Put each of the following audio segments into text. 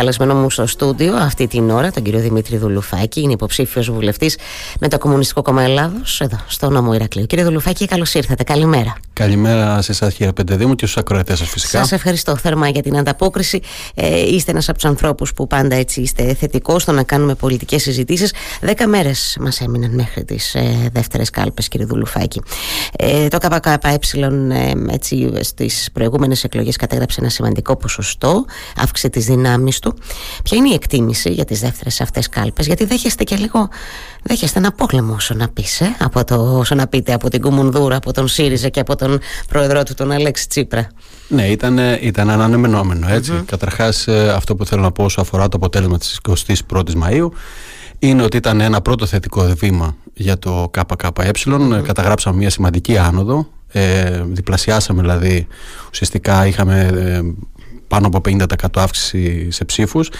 Καλεσμένο μου στο στούντιο αυτή την ώρα, τον κύριο Δημήτρη Δουλουφάκη, είναι υποψήφιος βουλευτής με το Κομμουνιστικό Κόμμα Ελλάδος, εδώ στο νόμο Ηρακλείου. Κύριε Δουλουφάκη, καλώς ήρθατε. Καλημέρα. Καλημέρα σε εσάς, κύριε Πεντεδήμου, και στους ακροατές σας, φυσικά. Σας ευχαριστώ θερμά για την ανταπόκριση. Ε, είστε ένας από τους ανθρώπους που πάντα έτσι είστε θετικό στο να κάνουμε πολιτικές συζητήσεις. Δέκα μέρες μας έμειναν μέχρι τις ε, δεύτερες κάλπες, κύριε Δουλουφάκη. Ε, το ΚΚΕ έτσι στις προηγούμενες εκλογές κατέγραψε ένα σημαντικό ποσοστό, αύξησε τις δυνάμεις του. Ποια είναι η εκτίμηση για τις δεύτερες αυτές κάλπες, Γιατί δέχεστε και λίγο. Δέχεστε ένα πόλεμο όσο να, πεις, ε, από το, όσο να πείτε από την Κουμουνδούρα, από τον ΣΥΡΙΖΑ και από τον πρόεδρό του, τον Αλέξη Τσίπρα. Ναι, ήταν, ήταν αναμενόμενο έτσι. Mm-hmm. Καταρχάς ε, αυτό που θέλω να πω όσο αφορά το αποτέλεσμα της 21η Μαΐου είναι ότι ήταν ένα πρώτο θετικό βήμα για το ΚΚΕ. mm Καταγράψαμε μια σημαντική άνοδο. Ε, διπλασιάσαμε δηλαδή, ουσιαστικά είχαμε ε, πάνω από 50% αύξηση σε ψήφους.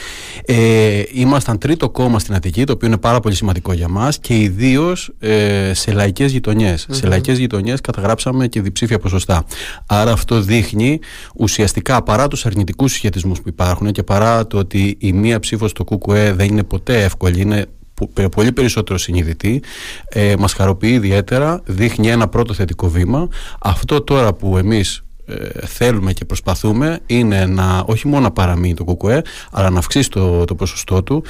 Ε, ήμασταν τρίτο κόμμα στην Αττική, το οποίο είναι πάρα πολύ σημαντικό για μας και ιδίως ε, σε λαϊκές γειτονιές. Σε λαϊκές γειτονιές καταγράψαμε και διψήφια ποσοστά. Άρα αυτό δείχνει ουσιαστικά παρά τους αρνητικούς συσχετισμούς που υπάρχουν και παρά το ότι η μία ψήφος στο ΚΚΕ δεν είναι ποτέ εύκολη, είναι πολύ περισσότερο συνειδητή, ε, μας χαροποιεί ιδιαίτερα, δείχνει ένα πρώτο θετικό βήμα. Αυτό τώρα που εμείς ε, θέλουμε και προσπαθούμε είναι να όχι μόνο να παραμείνει το ΚΚΕ αλλά να αυξήσει το, το ποσοστό του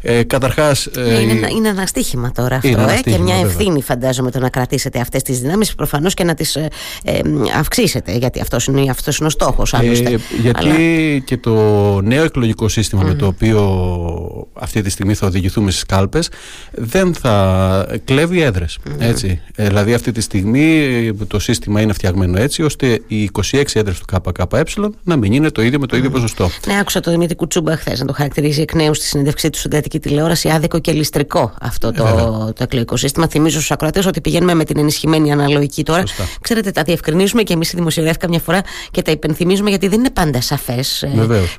ε, καταρχάς ε, είναι, ένα, είναι ένα στίχημα τώρα αυτό ε, και μια ευθύνη βέβαια. φαντάζομαι το να κρατήσετε αυτές τις δυνάμεις προφανώς και να τις ε, ε, αυξήσετε γιατί αυτός είναι, αυτός είναι ο στόχος άλλωστε. γιατί και το νέο εκλογικό με το οποίο αυτή τη στιγμή θα οδηγηθούμε στις κάλπες δεν θα κλέβει έδρες έτσι. δηλαδή αυτή τη στιγμή το σύστημα είναι φτιαγμένο έτσι ώστε οι 26 έδρε του ΚΚΕ να μην είναι το ίδιο με το ίδιο ποσοστό. Ναι, άκουσα το Δημήτρη Κουτσούμπα χθες να το χαρακτηρίζει εκ νέου στη συνέντευξή του στην κρατική τηλεόραση άδικο και ληστρικό αυτό το, το εκλογικό σύστημα. Θυμίζω στους ακροατές ότι πηγαίνουμε με την ενισχυμένη αναλογική τώρα. Σωστά. Ξέρετε, τα διευκρινίζουμε και εμείς οι δημοσιογράφοι καμιά φορά και τα υπενθυμίζουμε γιατί δεν είναι πάντα σαφές,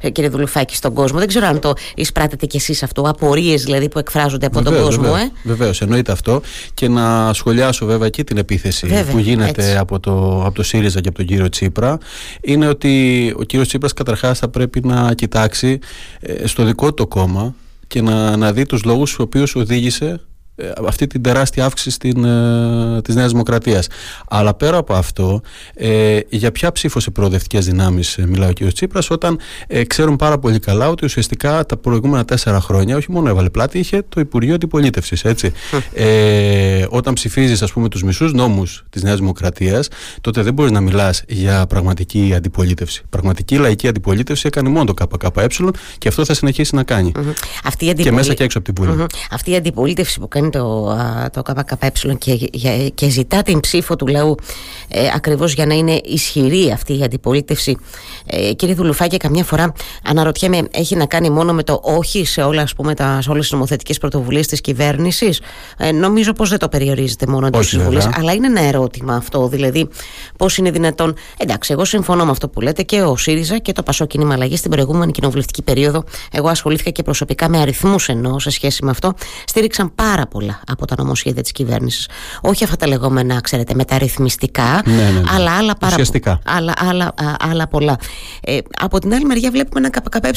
ε, κύριε Δουλουφάκη, στον κόσμο. Δεν ξέρω αν το εισπράτετε κι εσείς αυτό. Απορίες δηλαδή που εκφράζονται από τον κόσμο. Βεβαίως, ε; Βεβαίως, εννοείται αυτό. Και να σχολιάσω βέβαια και την επίθεση βέβαια, που γίνεται από το, από το ΣΥΡΙΖΑ και από τον κύριο Τσίπρα είναι ότι ο κύριος Τσίπρας καταρχάς θα πρέπει να κοιτάξει ε, στο δικό του κόμμα και να, να δει τους λόγους στους οποίους οδήγησε ε, αυτή την τεράστια αύξηση στην, ε, της Νέας Δημοκρατίας. Αλλά πέρα από αυτό, ε, για ποια ψήφο σε προοδευτικές δυνάμεις ε, μιλάει ο κ. Τσίπρας όταν ε, ξέρουν πάρα πολύ καλά ότι ουσιαστικά τα προηγούμενα τέσσερα χρόνια όχι μόνο έβαλε πλάτη, είχε το Υπουργείο Αντιπολίτευσης, έτσι. ε, όταν ψηφίζεις ας πούμε τους μισούς νόμους της Νέας Δημοκρατίας, τότε δεν μπορείς να μιλάς για πραγματική αντιπολίτευση. Πραγματική λαϊκή αντιπολίτευση έκανε μόνο το ΚΚΕ και αυτό θα συνεχίσει να κάνει. Αυτή η αντιπολί... Και μέσα και έξω από την Βουλή. Αυτή η αντιπολίτευση που κάνει το, το ΚΚΕ και, και ζητά την ψήφο του λαού ε, ακριβώς για να είναι ισχυρή αυτή η αντιπολίτευση. Ε, κύριε Δουλουφάκη καμιά φορά αναρωτιέμαι έχει να κάνει μόνο με το όχι σε, όλα, ας πούμε, τα, σε όλες τις νομοθετικές πρωτοβουλίες της κυβέρνησης; Ε, νομίζω πως δεν το περιορίζεται μόνο τις βουλές αλλά είναι ένα ερώτημα αυτό δηλαδή πως είναι δυνατόν εντάξει εγώ συμφωνώ με αυτό που λέτε και ο ΣΥΡΙΖΑ και το Πασό Κίνημα Αλλαγής στην προηγούμενη κοινοβουλευτική περίοδο. Εγώ ασχολήθηκα και προσωπικά με αριθμούς εννοώ σε σχέση με αυτό. Στήριξαν πάρα πολλά από τα νομοσχέδια της κυβέρνησης. Όχι αυτά τα λεγόμενα, ξέρετε, μεταρρυθμιστικά, ναι, ναι, ναι. αλλά άλλα, παρα... άλλα, άλλα, άλλα πολλά. Ε, από την άλλη μεριά βλέπουμε ένα ΚΚΕ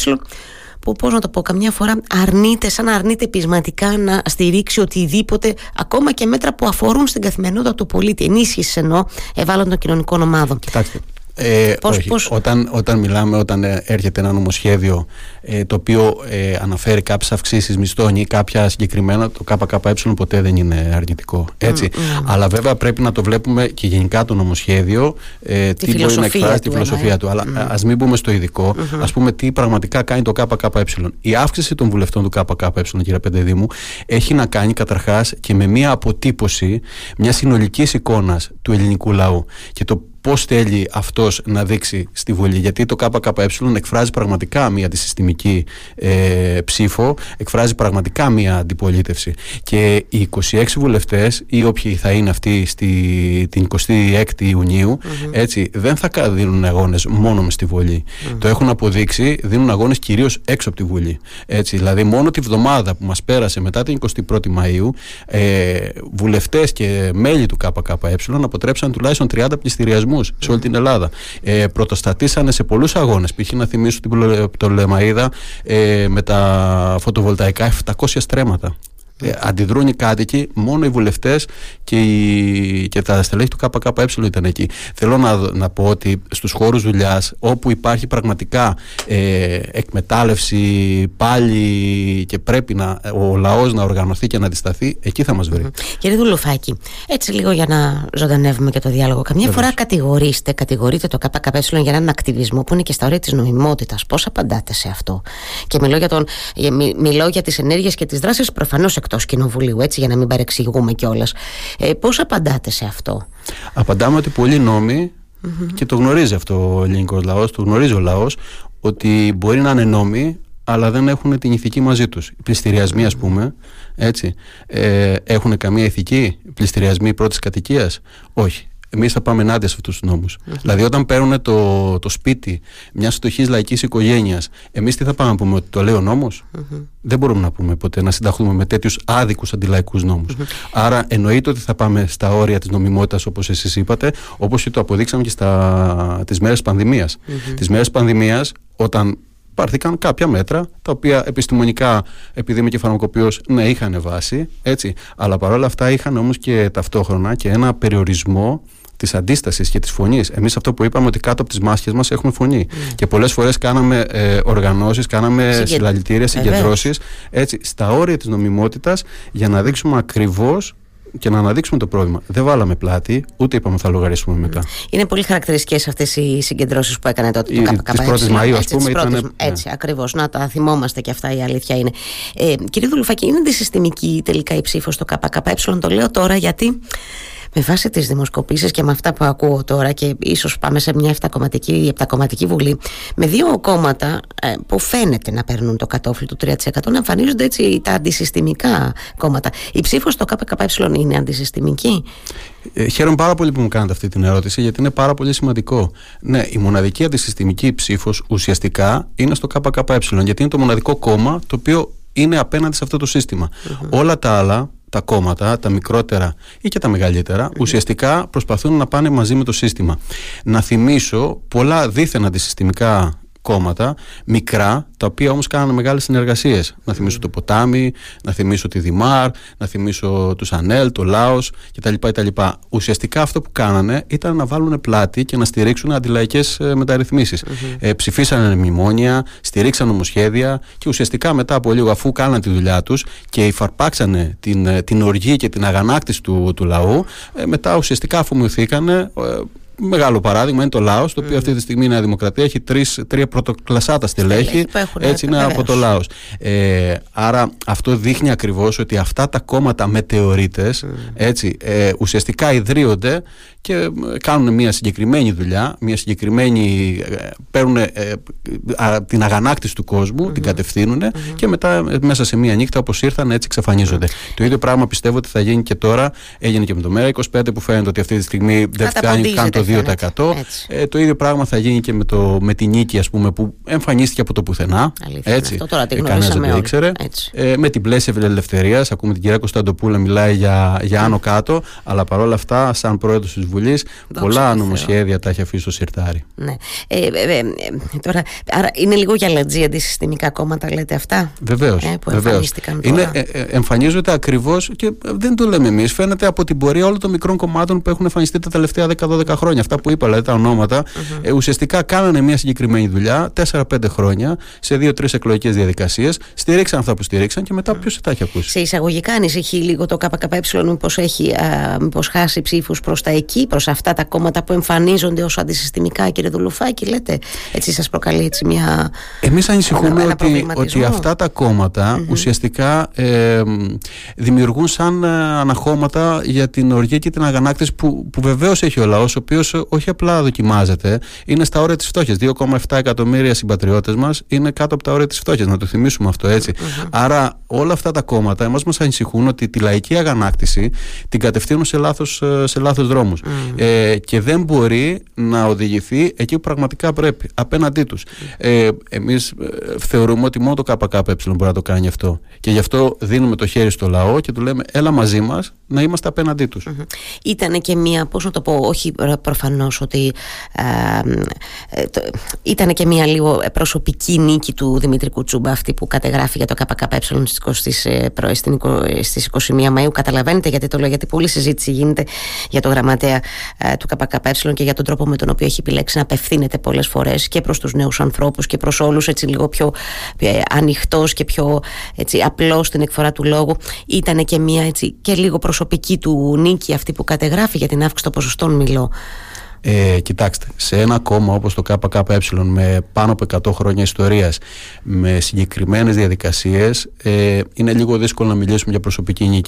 που πώς να το πω καμιά φορά αρνείται σαν να αρνείται πεισματικά να στηρίξει οτιδήποτε ακόμα και μέτρα που αφορούν στην καθημερινότητα του πολίτη ενίσχυσης εννοώ ευάλωτων κοινωνικών ομάδων Κοιτάξτε ε, όχι. Όταν, όταν μιλάμε, όταν ε, έρχεται ένα νομοσχέδιο ε, το οποίο ε, αναφέρει κάποιες αυξήσεις μισθών ή κάποια συγκεκριμένα, το ΚΚΕ ποτέ δεν είναι αρνητικό. Έτσι. Αλλά βέβαια πρέπει να το βλέπουμε και γενικά το νομοσχέδιο, ε, τι μπορεί να εκφράσει τη φιλοσοφία του. Αλλά mm. α μην μπούμε στο ειδικό, mm-hmm. ας πούμε τι πραγματικά κάνει το ΚΚΕ. Η αύξηση των βουλευτών του ΚΚΕ, κύριε Πεντεδήμου, έχει να κάνει καταρχάς και με μια αποτύπωση μιας συνολικής εικόνας του ελληνικού λαού. Και το πώς θέλει αυτός να δείξει στη Βουλή. Γιατί το ΚΚΕ εκφράζει πραγματικά μια αντισυστημική ε, ψήφο, εκφράζει πραγματικά μια αντιπολίτευση. Και οι 26 βουλευτές, ή όποιοι θα είναι αυτοί στη, την 26η Ιουνίου, έτσι, δεν θα δίνουν αγώνες μόνο μες στη Βουλή. Το έχουν αποδείξει, δίνουν αγώνες κυρίως έξω από τη Βουλή. Έτσι, δηλαδή, μόνο τη βδομάδα που μας πέρασε μετά την 21η Μαου, ε, βουλευτές και μέλη του ΚΚΕ αποτρέψαν τουλάχιστον 30 πληστηριασμούς νόμου σε όλη την Ελλάδα. Ε, πρωτοστατήσανε σε πολλούς αγώνες. Π.χ. να θυμίσω την Πτολεμαίδα ε, με τα φωτοβολταϊκά 700 στρέμματα. Ε, αντιδρούν οι κάτοικοι, μόνο οι βουλευτές και, και τα στελέχη του ΚΚΕ ήταν εκεί. Θέλω να, να πω ότι στους χώρους δουλειάς, όπου υπάρχει πραγματικά ε, εκμετάλλευση πάλι και πρέπει να, ο λαός να οργανωθεί και να αντισταθεί, εκεί θα μας βρει. Κύριε Δουλοφάκη, έτσι λίγο για να ζωντανεύουμε και το διάλογο. Καμιά φορά κατηγορήστε, κατηγορείτε το ΚΚΕ για έναν ακτιβισμό που είναι και στα όρια της νομιμότητας. Πώς απαντάτε σε αυτό; Και μιλώ για, τον, μιλώ για τις ενέργειες και τις δράσεις προφανώς εκτός κοινοβουλίου, έτσι, για να μην παρεξηγούμε κιόλας. Ε, Πώς απαντάτε σε αυτό, Απαντάμε ότι πολλοί και το γνωρίζει αυτό ο ελληνικός λαός, το γνωρίζει ο λαός, ότι μπορεί να είναι νόμοι, αλλά δεν έχουν την ηθική μαζί τους. Οι πληστηριασμοί, ας πούμε, έτσι, ε, έχουν καμία ηθική, πληστηριασμοί πρώτης κατοικίας; Όχι εμείς θα πάμε ενάντια σε αυτούς τους νόμους. Δηλαδή, όταν παίρνουν το, το σπίτι μιας φτωχής λαϊκής οικογένειας, εμείς τι θα πάμε να πούμε, ότι το λέει ο νομο Δεν μπορούμε να πούμε ποτέ να συνταχθούμε με τέτοιους άδικους αντιλαϊκούς νόμους. Άρα, εννοείται ότι θα πάμε στα όρια της νομιμότητας, όπως εσείς είπατε, όπως και το αποδείξαμε και τις μέρες πανδημίας. Τις μέρες πανδημίας, όταν πάρθηκαν κάποια μέτρα τα οποία επιστημονικά επειδή είμαι και φαρμακοποιός ναι είχαν βάση έτσι αλλά παρόλα αυτά είχαν όμως και ταυτόχρονα και ένα περιορισμό της αντίστασης και της φωνής. Εμείς αυτό που είπαμε ότι κάτω από τις μάσκες μας έχουμε φωνή. Ναι. Και πολλές φορές κάναμε ε, οργανώσεις, κάναμε Συγκε... συλλαλητήρια, συγκεντρώσεις στα όρια της νομιμότητας για να δείξουμε ακριβώς και να αναδείξουμε το πρόβλημα. Δεν βάλαμε πλάτη, ούτε είπαμε θα λογαριάσουμε μετά. Είναι πολύ χαρακτηριστικές αυτές οι συγκεντρώσεις που έκανε τότε το ΚΚΚ. Της πρώτης Μαου, ας πούμε. Ήταν, ναι. Έτσι, ακριβώς. Να τα θυμόμαστε και αυτά η αλήθεια είναι. Ε, κύριε Δουλουφάκη, είναι αντισυστημική τελικά η ψήφος στο ΚΚΕ. Το λέω τώρα γιατί με βάση τις δημοσκοπήσεις και με αυτά που ακούω τώρα και ίσως πάμε σε μια επτακομματική, επτακομματική βουλή με δύο κόμματα ε, που φαίνεται να παίρνουν το κατόφλι του 3% να εμφανίζονται έτσι τα αντισυστημικά κόμματα. Η ψήφος στο ΚΚΕ είναι αντισυστημική; Ε, χαίρομαι πάρα πολύ που μου κάνετε αυτή την ερώτηση γιατί είναι πάρα πολύ σημαντικό. Ναι, η μοναδική αντισυστημική ψήφος ουσιαστικά είναι στο ΚΚΕ γιατί είναι το μοναδικό κόμμα το οποίο είναι απέναντι σε αυτό το συστημα Όλα τα άλλα τα κόμματα, τα μικρότερα ή και τα μεγαλύτερα, ουσιαστικά προσπαθούν να πάνε μαζί με το σύστημα. Να θυμίσω πολλά δίθεν αντισυστημικά κόμματα, μικρά, τα οποία όμως κάνανε μεγάλες συνεργασίες. Να θυμίσω το Ποτάμι, να θυμίσω τη Δημάρ, να θυμίσω τους Ανέλ, το Λάος κτλ. κτλ. Ουσιαστικά αυτό που κάνανε ήταν να βάλουν πλάτη και να στηρίξουν αντιλαϊκές ε, μεταρρυθμίσεις. Mm-hmm. Ε, ψηφίσανε μνημόνια, στηρίξαν νομοσχέδια και ουσιαστικά μετά από λίγο αφού κάναν τη δουλειά τους και υφαρπάξανε την, ε, την οργή και την αγανάκτηση του, του λαού, ε, μετά ουσιαστικά αφομοιωθήκανε μεγάλο παράδειγμα είναι το Λάος, το οποίο αυτή τη στιγμή η Νέα Δημοκρατία έχει τρεις, τρία πρωτοκλασάτα στελέχη. Έτσι είναι από το Λάος. Ε, άρα αυτό δείχνει ακριβώς ότι αυτά τα κόμματα μετεωρίτες έτσι, ε, ουσιαστικά ιδρύονται και ε, κάνουν μια συγκεκριμένη δουλειά, μια συγκεκριμένη. Ε, παίρνουν ε, την αγανάκτηση του κοσμου την κατευθυνουν και μετά μέσα σε μια νύχτα όπως ήρθαν έτσι εξαφανίζονται. Το ίδιο πράγμα πιστεύω ότι θα γίνει και τώρα. Έγινε και με το ΜΕΡΑ25 που φαίνεται ότι αυτή τη στιγμή δεν φτάνει καν το 2%. Ε, το ίδιο πράγμα θα γίνει και με, το, με τη νίκη, ας πούμε, που εμφανίστηκε από το πουθενά. Αλήθεια, έτσι. Αυτό τώρα δεν το ήξερε. Ε, με την πλαίσια ελευθερία, ακούμε την κυρία Κωνσταντοπούλα μιλάει για, για άνω κάτω, αλλά παρόλα αυτά, σαν πρόεδρος της Βουλή, πολλά νομοσχέδια τα έχει αφήσει στο σιρτάρι. Ναι. Ε, ε, ε, τώρα, άρα είναι λίγο για λατζή αντισυστημικά κόμματα, λέτε αυτά; Βεβαίως. Ε, που εμφανίστηκαν τώρα. Ε, ε, εμφανίζονται ακριβώς και δεν το λέμε εμείς. Φαίνεται από την πορεία όλων των μικρών κομμάτων που έχουν εμφανιστεί τα τελευταία 10-12 χρόνια. Αυτά που είπα, δηλαδή τα ονοματα ε, ουσιαστικά κάνανε μια συγκεκριμένη δουλειά 4-5 χρόνια σε 2-3 εκλογικές διαδικασίες. Στηρίξαν αυτά που στηρίξαν και μετά ποιος τα έχει ακούσει. Σε εισαγωγικά ανησυχεί λίγο το ΚΚΕ, μήπως έχει μήπως χάσει ψήφους προς τα εκεί, προς αυτά τα κόμματα που εμφανίζονται ω αντισυστημικά, κύριε Δουλουφάκη, λέτε. Έτσι σας προκαλεί έτσι μια. Εμείς ανησυχούμε ότι, ότι αυτά τα κομματα ουσιαστικά ε, δημιουργούν σαν ε, αναχώματα για την οργή και την αγανάκτηση που, που βεβαίως έχει ο λαός, ο οποίος όχι απλά δοκιμάζεται, είναι στα όρια της φτώχειας. 2,7 εκατομμύρια συμπατριώτες μας είναι κάτω από τα όρια της φτώχειας. Να το θυμίσουμε αυτό Άρα όλα αυτά τα κόμματα εμάς μας ανησυχούν ότι τη λαϊκή αγανάκτηση την κατευθύνουν σε λάθος, ε, σε λάθος δρόμους ε, και δεν μπορεί να οδηγηθεί εκεί που πραγματικά πρέπει απέναντί τους. Ε, εμείς ε, θεωρούμε ότι μόνο το ΚΚΕ μπορεί να το κάνει αυτό. Και γι' αυτό δίνουμε το χέρι στο λαό και του λέμε έλα μαζί μας να είμαστε απέναντί τους. Mm Ήταν και μία, πώς να το πω, όχι προφανώς ότι ε, ήταν και μία λίγο προσωπική νίκη του Δημήτρη Κουτσούμπα αυτή που κατεγράφει για το ΚΚΕ στις, στις 21 Μαΐου. Καταλαβαίνετε γιατί το λέω γιατί πολλή συζήτηση γίνεται για το γραμματέα ε, του ΚΚΕ και για τον τρόπο με τον οποίο έχει επιλέξει να απευθύνεται πολλές φορές και προς τους νέους ανθρώπους και προς όλους έτσι λίγο πιο ε, ανοιχτός και πιο έτσι, απλός στην εκφορά του λόγου. Ήταν και μία έτσι και λίγο προσωπική του νίκη αυτή που κατεγράφει για την αύξηση των ποσοστών μιλώ. Ε, κοιτάξτε, σε ένα κόμμα όπως το ΚΚΕ με πάνω από 100 χρόνια ιστορίας με συγκεκριμένες διαδικασίες ε, είναι λίγο δύσκολο να μιλήσουμε για προσωπική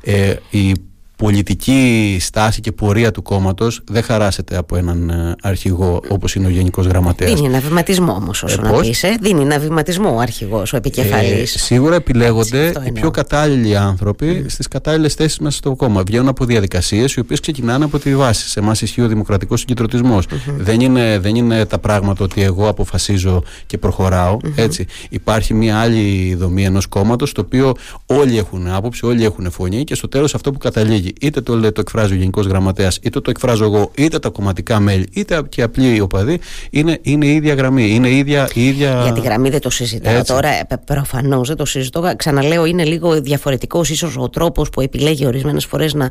Ε, η πολιτική στάση και πορεία του κόμματος δεν χαράσεται από έναν ε, αρχηγό όπως είναι ο Γενικός Γραμματέας. Δίνει ένα βηματισμό όμως, όσο ε, να πεις. Ε. Δίνει ένα βηματισμό ο αρχηγός, ο επικεφαλής. Ε, σίγουρα επιλέγονται οι πιο κατάλληλοι άνθρωποι mm. στις κατάλληλες θέσεις μέσα στο κόμμα. Βγαίνουν από διαδικασίες οι οποίες ξεκινάνε από τη βάση. Σε εμάς ισχύει ο δημοκρατικός συγκεντρωτισμός. Mm-hmm. Δεν, είναι, δεν είναι τα πράγματα ότι εγώ αποφασίζω και προχωραω mm-hmm. Έτσι. Υπάρχει μια άλλη δομή ενός κόμματος το οποίο όλοι έχουν άποψη, όλοι έχουν φωνή και στο τέλος αυτό που καταλήγει είτε το, λέει, το εκφράζει ο Γενικός Γραμματέας, είτε το εκφράζω εγώ, είτε τα κομματικά μέλη, είτε και απλοί οπαδοί, είναι, είναι η ίδια γραμμή. Είναι η ίδια, η ίδια... Για τη γραμμή δεν το συζητάω έτσι. τώρα. Ε, Προφανώς δεν το συζητώ. Ξαναλέω, είναι λίγο διαφορετικό ίσως ο τρόπος που επιλέγει ορισμένες φορές να α,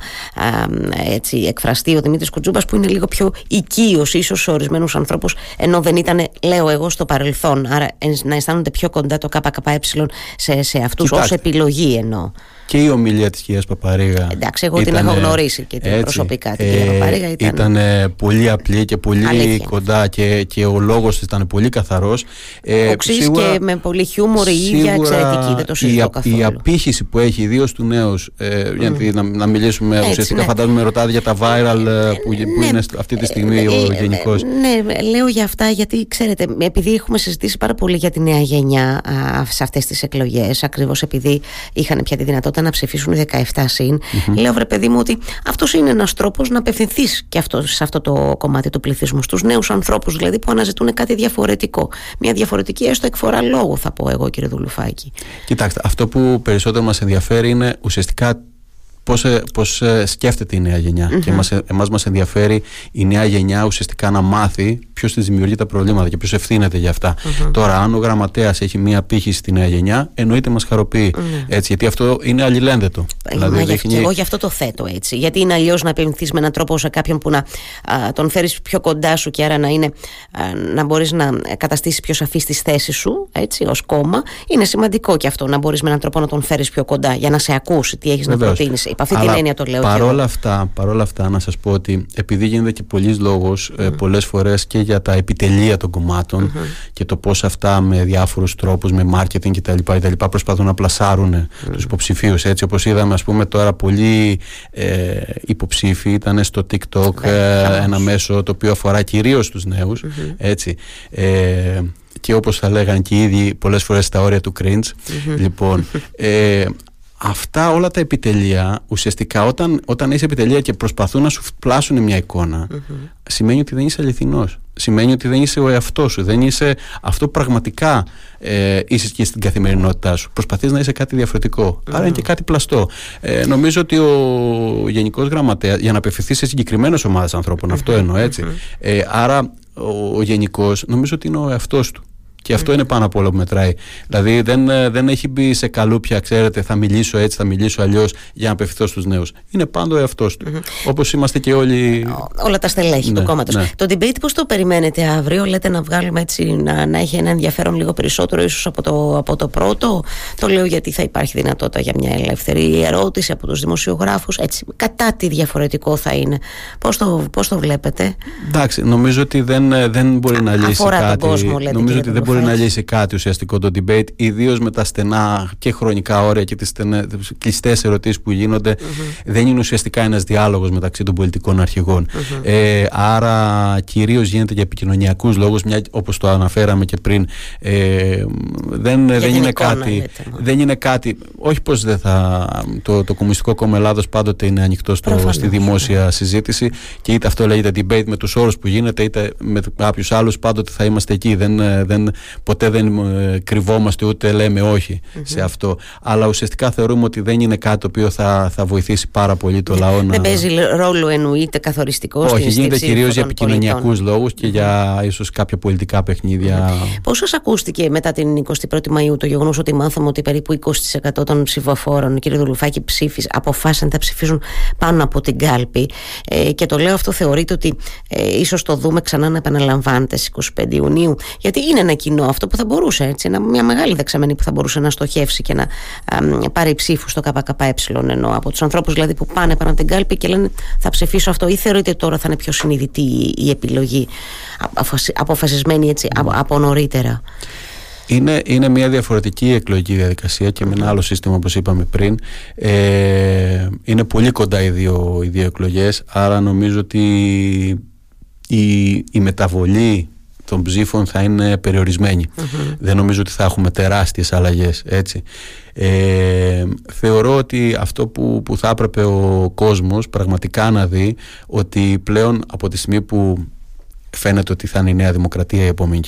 έτσι, εκφραστεί ο Δημήτρης Κουτζούμπας, που είναι λίγο πιο οικείος ίσως σε ορισμένους ανθρώπους, ενώ δεν ήταν, λέω εγώ, στο παρελθόν. Άρα να αισθάνονται πιο κοντά το ΚΚΕ σε, σε αυτούς ως επιλογή εννοώ και η ομιλία της κυρίας Παπαρίγα Εντάξει, εγώ την έχω γνωρίσει και την προσωπικά την κυρία ε, Παπαρίγα ήταν, ήταν πολύ απλή και πολύ αλήθεια. κοντά και, και ο λόγος της ήταν πολύ καθαρός ε, Οξύς και με πολύ χιούμορ η ίδια εξαιρετική δεν το συζητώ η, καθόλου η απήχηση που έχει ιδίως του νέους ε, mm. να, να μιλήσουμε Έτσι, ουσιαστικά ναι. φαντάζομαι ρωτάτε για τα viral ε, που, που ναι. είναι αυτή τη στιγμή ε, ο γενικός Ναι, λέω για αυτά γιατί ξέρετε επειδή έχουμε συζητήσει πάρα πολύ για τη νέα γενιά σε αυτές τις εκλογές ακριβώς επειδή είχαν πια τη δυνατότητα να ψηφίσουν 17 συν. Mm-hmm. Λέω, βρε παιδί μου, ότι αυτός είναι ένας τρόπος να απευθυνθείς και αυτό, σε αυτό το κομμάτι του πληθυσμού. Στους νέους ανθρώπους δηλαδή που αναζητούν κάτι διαφορετικό. Μια διαφορετική έστω εκφορά λόγου, θα πω εγώ, κύριε Δουλουφάκη. Κοιτάξτε, αυτό που περισσότερο μας ενδιαφέρει είναι ουσιαστικά πώς, ε, πώς ε, σκέφτεται η νέα γενιά και μας, ε, εμάς μας ενδιαφέρει η νέα γενιά ουσιαστικά να μάθει ποιος της δημιουργεί τα προβλήματα και ποιος ευθύνεται για αυτά. Τώρα αν ο γραμματέας έχει μία πύχη στη νέα γενιά εννοείται μας χαροποιεί έτσι, γιατί αυτό είναι αλληλένδετο. Δηλαδή, δείχνει... Εγώ γι' αυτό το θέτω έτσι γιατί είναι αλλιώς να επενδυθεί με έναν τρόπο σε κάποιον που να α, τον φέρεις πιο κοντά σου και άρα να, είναι, α, να μπορείς να καταστήσεις πιο σαφής στις θέσεις σου έτσι, ως κόμμα είναι σημαντικό και αυτό να μπορείς με έναν τρόπο να τον φέρεις πιο κοντά για να σε ακούσει τι έχεις να προτείνεις Υπ' αυτή την έννοια το λέω. Παρόλα αυτά, παρόλα αυτά, να σας πω ότι επειδή γίνεται και πολλής λόγος mm. πολλές φορές και για τα επιτελεία των κομμάτων και το πώς αυτά με διάφορους τρόπους, με marketing κτλ. κτλ προσπαθούν να πλασάρουν mm. τους υποψηφίους. Έτσι, όπως είδαμε, ας πούμε, τώρα πολλοί ε, υποψήφοι ήταν στο TikTok ναι, ε, ένα μέσο το οποίο αφορά κυρίως τους νέους. Έτσι. Ε, και όπως θα λέγανε και οι ίδιοι πολλές φορές στα όρια του cringe λοιπόν ε, αυτά όλα τα επιτελεία ουσιαστικά όταν, όταν είσαι επιτελεία και προσπαθούν να σου πλάσουν μια εικόνα σημαίνει ότι δεν είσαι αληθινός. Σημαίνει ότι δεν είσαι ο εαυτός σου δεν είσαι αυτό που πραγματικά ε, είσαι και στην καθημερινότητά σου. Προσπαθείς να είσαι κάτι άρα είναι και κάτι πλαστό. Ε, νομίζω ότι ο Γενικός Γραμματέας για να απευθυνθεί σε συγκεκριμένες ομάδες ανθρώπων αυτό εννοώ έτσι ε, άρα ο, ο Γενικός νομίζω ότι είναι ο εαυτός του και αυτό είναι πάνω από όλα που μετράει. Δηλαδή δεν, ε, δεν έχει μπει σε καλούπια, ξέρετε, θα μιλήσω έτσι, θα μιλήσω αλλιώς για να απευθυνθώ στους νέους. Είναι πάντο ο εαυτός του. mm Όπως είμαστε και όλοι. Όλα τα στελέχη ναι, τους κόμματο. Ναι. Το debate πώς το περιμένετε αύριο, λέτε να βγάλουμε έτσι, να, να έχει ένα ενδιαφέρον λίγο περισσότερο ίσως από το, από το πρώτο; Το λέω γιατί θα υπάρχει δυνατότητα για μια ελεύθερη ερώτηση από τους δημοσιογράφους. Έτσι, κατά τι διαφορετικό θα είναι. Πώς το, πώς το βλέπετε; Εντάξει, νομίζω ότι δεν, ε, δεν μπορεί να λύσει κάτι. Τον κόσμο, λέτε, νομίζω ότι δεν μπορεί να λύσει κάτι ουσιαστικό το debate, ιδίως με τα στενά και χρονικά όρια και τις κλειστές ερωτήσεις που γινονται Δεν είναι ουσιαστικά ένας διάλογος μεταξύ των πολιτικών Ε, άρα κυρίως γίνεται για επικοινωνιακούς λόγους, όπως το αναφέραμε και πριν. Ε, δεν, δεν, είναι κάτι, δεν είναι κάτι. όχι πως δεν θα. Το, το Κομμουνιστικό Κόμμα Ελλάδος πάντοτε είναι ανοιχτό στο, στη δημόσια ναι. συζήτηση και είτε αυτό λέγεται debate με τους όρους που γίνεται, είτε με κάποιους άλλους πάντοτε θα είμαστε εκεί. Δεν, ε, δεν, ποτέ δεν ε, κρυβόμαστε ούτε λέμε σε αυτό. Αλλά ουσιαστικά θεωρούμε ότι δεν είναι κάτι το οποίο θα, θα βοηθήσει πάρα πολύ το λαό να. Δεν παίζει ρόλο εννοείται καθοριστικό Όχι, γίνεται κυρίως για επικοινωνιακούς λόγους και για ίσως κάποια πολιτικά παιχνίδια. Πώς σας ακούστηκε μετά την 21η Μαου το γεγονός ότι μάθαμε ότι περίπου 20% των ψηφοφόρων, κύριε Δουλουφάκη, ψήφισαν, αποφάσισαν να ψηφίζουν πάνω από την κάλπη. Ε, και το λέω αυτό, θεωρείτε ότι ε, ίσως το δούμε ξανά να επαναλαμβάνεται στις 25 Ιουνίου. Γιατί είναι ένα κοινό αυτό που θα μπορούσε, έτσι, ένα, μια μεγάλη δεξαμενή που θα μπορούσε να στοχεύσει και να α, πάρει ψήφους στο ΚΚΕ. Ενώ από τους ανθρώπους δηλαδή που πάνε πάνω από την κάλπη και λένε θα ψηφίσω αυτό, ή θεωρείτε τώρα θα είναι πιο συνειδητή η επιλογή, αποφασισμένη έτσι από νωρίτερα. Είναι, είναι μια διαφορετική εκλογική διαδικασία και με ένα άλλο σύστημα όπως είπαμε πριν ε, είναι πολύ κοντά οι δύο, οι δύο εκλογές άρα νομίζω ότι η, η μεταβολή των ψήφων θα είναι Δεν νομίζω ότι θα έχουμε τεράστιες αλλαγές έτσι. Ε, θεωρώ ότι αυτό που, που θα έπρεπε ο κόσμος πραγματικά να δει ότι πλέον από τη στιγμή που φαίνεται ότι θα είναι η Νέα Δημοκρατία η επόμενη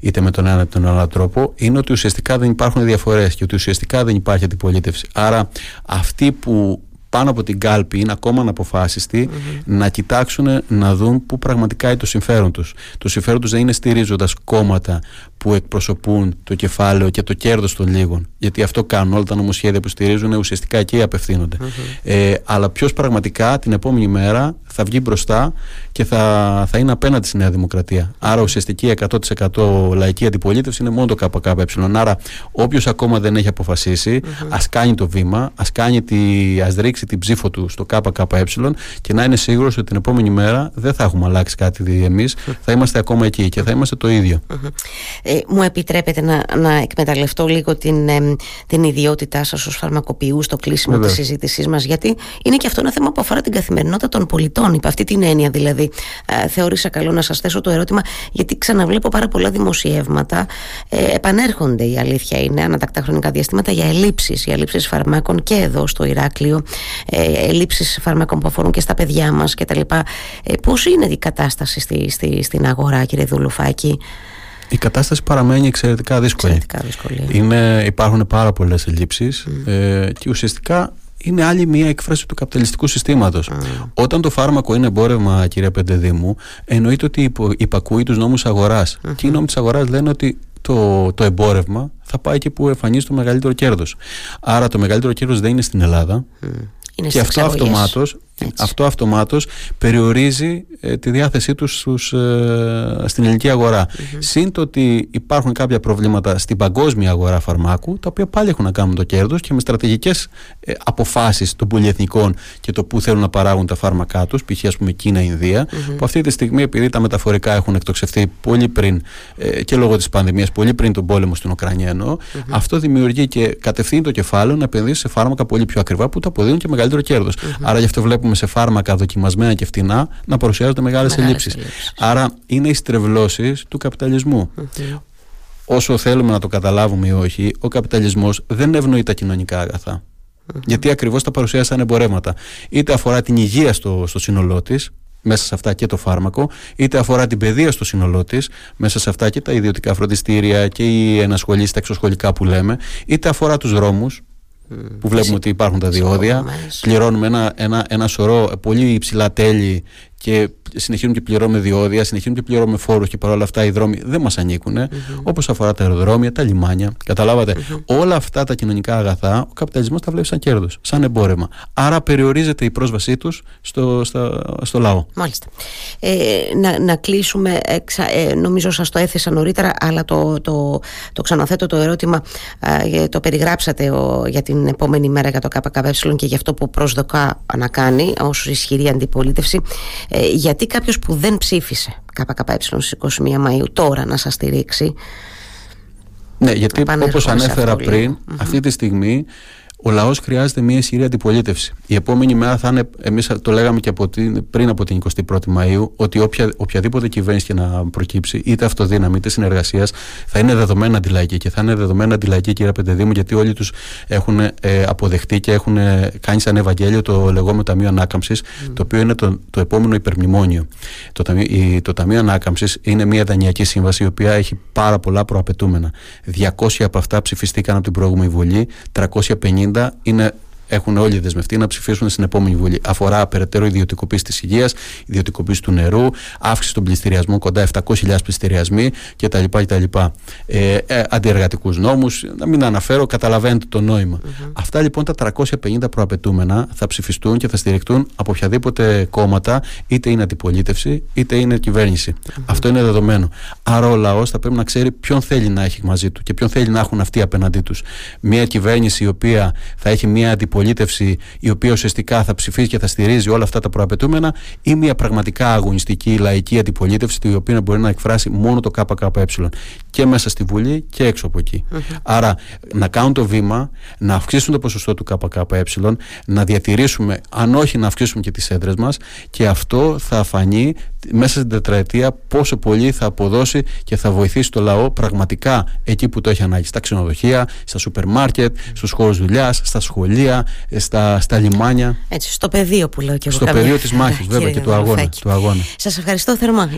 είτε με τον ένα είτε τον άλλο τρόπο, είναι ότι ουσιαστικά δεν υπάρχουν διαφορές και ότι ουσιαστικά δεν υπάρχει αντιπολίτευση. Άρα, αυτοί που πάνω από την κάλπη είναι ακόμα αναποφάσιστοι να κοιτάξουν να δουν πού πραγματικά είναι το συμφέρον τους. Το συμφέρον τους δεν είναι στηρίζοντας κόμματα που εκπροσωπούν το κεφάλαιο και το κέρδος των λίγων. Γιατί αυτό κάνουν όλα τα νομοσχέδια που στηρίζουν ουσιαστικά εκεί απευθύνονται. Ε, αλλά ποιος πραγματικά την επόμενη μέρα θα βγει μπροστά και θα, θα είναι απέναντι στη Νέα Δημοκρατία. Άρα ουσιαστική 100% λαϊκή αντιπολίτευση είναι μόνο το ΚΚΕ. Άρα όποιος ακόμα δεν έχει αποφασίσει, ας κάνει το βήμα, ας ας ρίξει την ψήφο του στο ΚΚΕ και να είναι σίγουρος ότι την επόμενη μέρα δεν θα έχουμε αλλάξει κάτι εμείς, θα είμαστε ακόμα εκεί και θα είμαστε το ίδιο. Ε, μου επιτρέπετε να, να εκμεταλλευτώ λίγο την, ε, την ιδιότητά σας ως φαρμακοποιούς στο κλείσιμο της συζήτησής μας, γιατί είναι και αυτό ένα θέμα που αφορά την καθημερινότητα των πολιτών. Υπ' αυτή την έννοια δηλαδή, ε, θεώρησα καλό να σας θέσω το ερώτημα, γιατί ξαναβλέπω πάρα πολλά δημοσιεύματα. Ε, επανέρχονται η αλήθεια είναι ανατακτά χρονικά διαστήματα για ελλείψεις, για ελλείψεις φαρμάκων και εδώ στο Ηράκλειο, ε, ελλείψεις φαρμάκων που αφορούν και στα παιδιά μας κτλ. Ε, Πώς είναι η κατάσταση στη, στη, στην αγορά, κύριε Δουλουφάκη; Η κατάσταση παραμένει εξαιρετικά δύσκολη. Εξαιρετικά δύσκολη. Είναι, υπάρχουν πάρα πολλές ελλείψεις ε, και ουσιαστικά είναι άλλη μια έκφραση του καπιταλιστικού συστήματος. Όταν το φάρμακο είναι εμπόρευμα, κυρία Πεντεδήμου, εννοείται ότι υπακούει τους νόμους αγοράς. Και οι νόμοι της αγοράς λένε ότι το, το εμπόρευμα θα πάει εκεί που εμφανίζει το μεγαλύτερο κέρδος. Άρα το μεγαλύτερο κέρδος δεν είναι στην Ελλάδα. Είναι και αυτό αυτομάτως αυτό αυτομάτως περιορίζει ε, τη διάθεσή τους στους, ε, στην ελληνική αγορά. Mm-hmm. Συν το ότι υπάρχουν κάποια προβλήματα στην παγκόσμια αγορά φαρμάκου, τα οποία πάλι έχουν να κάνουν το κέρδος και με στρατηγικές ε, αποφάσεις των πολυεθνικών και το που θέλουν να παράγουν τα φάρμακά τους, π.χ. ας πούμε Κίνα-Ινδία, mm-hmm. που αυτή τη στιγμή επειδή τα μεταφορικά έχουν εκτοξευθεί πολύ πριν ε, και λόγω της πανδημίας, πολύ πριν τον πόλεμο στην Ουκρανία εννοώ, mm-hmm. αυτό δημιουργεί και κατευθύνει το κεφάλαιο να επενδύσει σε φάρμακα πολύ πιο ακριβά που τα αποδίδουν και μεγαλύτερο κέρδος. Άρα γι' αυτό βλέπουμε σε φάρμακα δοκιμασμένα και φτηνά να παρουσιάζονται μεγάλες ελλείψεις. Άρα είναι οι στρεβλώσεις του καπιταλισμού. Όσο θέλουμε να το καταλάβουμε ή όχι, ο καπιταλισμός δεν ευνοεί τα κοινωνικά αγαθά. Γιατί ακριβώς τα παρουσιάζει σαν εμπορεύματα. Είτε αφορά την υγεία στο, στο σύνολό της, μέσα σε αυτά και το φάρμακο, είτε αφορά την παιδεία στο σύνολό της, μέσα σε αυτά και τα ιδιωτικά φροντιστήρια και οι ενασχολήσει, τα εξωσχολικά που λέμε, είτε αφορά τους δρόμους, που βλέπουμε ότι υπάρχουν τα διόδια. Πληρώνουμε ένα, ένα, ένα σωρό πολύ υψηλά τέλη και συνεχίζουμε και πληρώνουμε διόδια, συνεχίζουμε και πληρώνουμε φόρους και παρόλα αυτά οι δρόμοι δεν μας ανήκουν. Mm-hmm. Όπως αφορά τα αεροδρόμια, τα λιμάνια. Όλα αυτά τα κοινωνικά αγαθά ο καπιταλισμός τα βλέπει σαν κέρδος, σαν εμπόρευμα. Άρα περιορίζεται η πρόσβασή τους στο, στο, στο λαό. Μάλιστα. Ε, να, να κλείσουμε. Εξα, ε, νομίζω σας το έθεσα νωρίτερα, αλλά το, το, το ξαναθέτω το ερώτημα. Ε, το περιγράψατε ο, για την επόμενη μέρα για το ΚΚΕ και για αυτό που προσδοκά να κάνει ως ισχυρή αντιπολίτευση. Ε, γιατί κάποιος που δεν ψήφισε ΚΚΕ στις 21 Μαΐου τώρα να σας στηρίξει Ναι, γιατί όπως ανέφερα πριν, αυτή τη στιγμή Ο λαός χρειάζεται μια ισχυρή αντιπολίτευση. Η επόμενη μέρα θα είναι, εμείς το λέγαμε και από την, πριν από την 21η Μαου, ότι όποια, οποιαδήποτε κυβέρνηση και να προκύψει, είτε αυτοδύναμη είτε συνεργασίας, θα είναι δεδομένα αντιλαϊκή. Και θα είναι δεδομένα αντιλαϊκή, κύριε Πεντεδήμου, γιατί όλοι τους έχουν ε, αποδεχτεί και έχουν κάνει σαν Ευαγγέλιο το λεγόμενο Ταμείο Ανάκαμψης, το οποίο είναι το, το επόμενο υπερμνημόνιο. Το Ταμείο, η, το Ταμείο Ανάκαμψης είναι μια δανειακή σύμβαση, η οποία έχει πάρα πολλά προαπαιτούμενα. 200 από αυτά ψηφιστήκαν από την προηγούμενη Βουλή, 350 είναι έχουν όλοι δεσμευτεί να ψηφίσουν στην επόμενη Βουλή. Αφορά περαιτέρω ιδιωτικοποίηση της υγείας, ιδιωτικοποίηση του νερού, αύξηση των πληστηριασμών, κοντά 700.000 πληστηριασμοί κτλ. κτλ. Ε, ε, Αντιεργατικούς νόμους, να μην αναφέρω, καταλαβαίνετε το νόημα. Αυτά λοιπόν τα 350 προαπαιτούμενα θα ψηφιστούν και θα στηριχτούν από οποιαδήποτε κόμματα, είτε είναι αντιπολίτευση είτε είναι Αυτό είναι δεδομένο. Άρα ο λαός θα πρέπει να ξέρει ποιον θέλει να έχει μαζί του και ποιον θέλει να έχουν αυτοί απέναντί τους. Μια κυβέρνηση η οποία θα έχει μια αντιπολίτευση αντιπολίτευση η οποία ουσιαστικά θα ψηφίσει και θα στηρίζει όλα αυτά τα προαπαιτούμενα ή μια πραγματικά αγωνιστική λαϊκή αντιπολίτευση η οποία μπορεί να εκφράσει μόνο το ΚΚΕ. Και μέσα στη Βουλή και έξω από Άρα να κάνουν το βήμα, να αυξήσουν το ποσοστό του ΚΚΕ, να διατηρήσουμε, αν όχι να αυξήσουμε και τις έδρες μας και αυτό θα φανεί μέσα στην τετραετία πόσο πολύ θα αποδώσει και θα βοηθήσει το λαό πραγματικά εκεί που το έχει ανάγκη. Στα ξενοδοχεία, στα σούπερ μάρκετ, στους χώρους δουλειάς, στα σχολεία, στα, στα λιμάνια. Έτσι, στο πεδίο που λέω και εγώ. Στο πεδίο της μάχης βέβαια και του αγώνα, του αγώνα. Σας ευχαριστώ θερμά.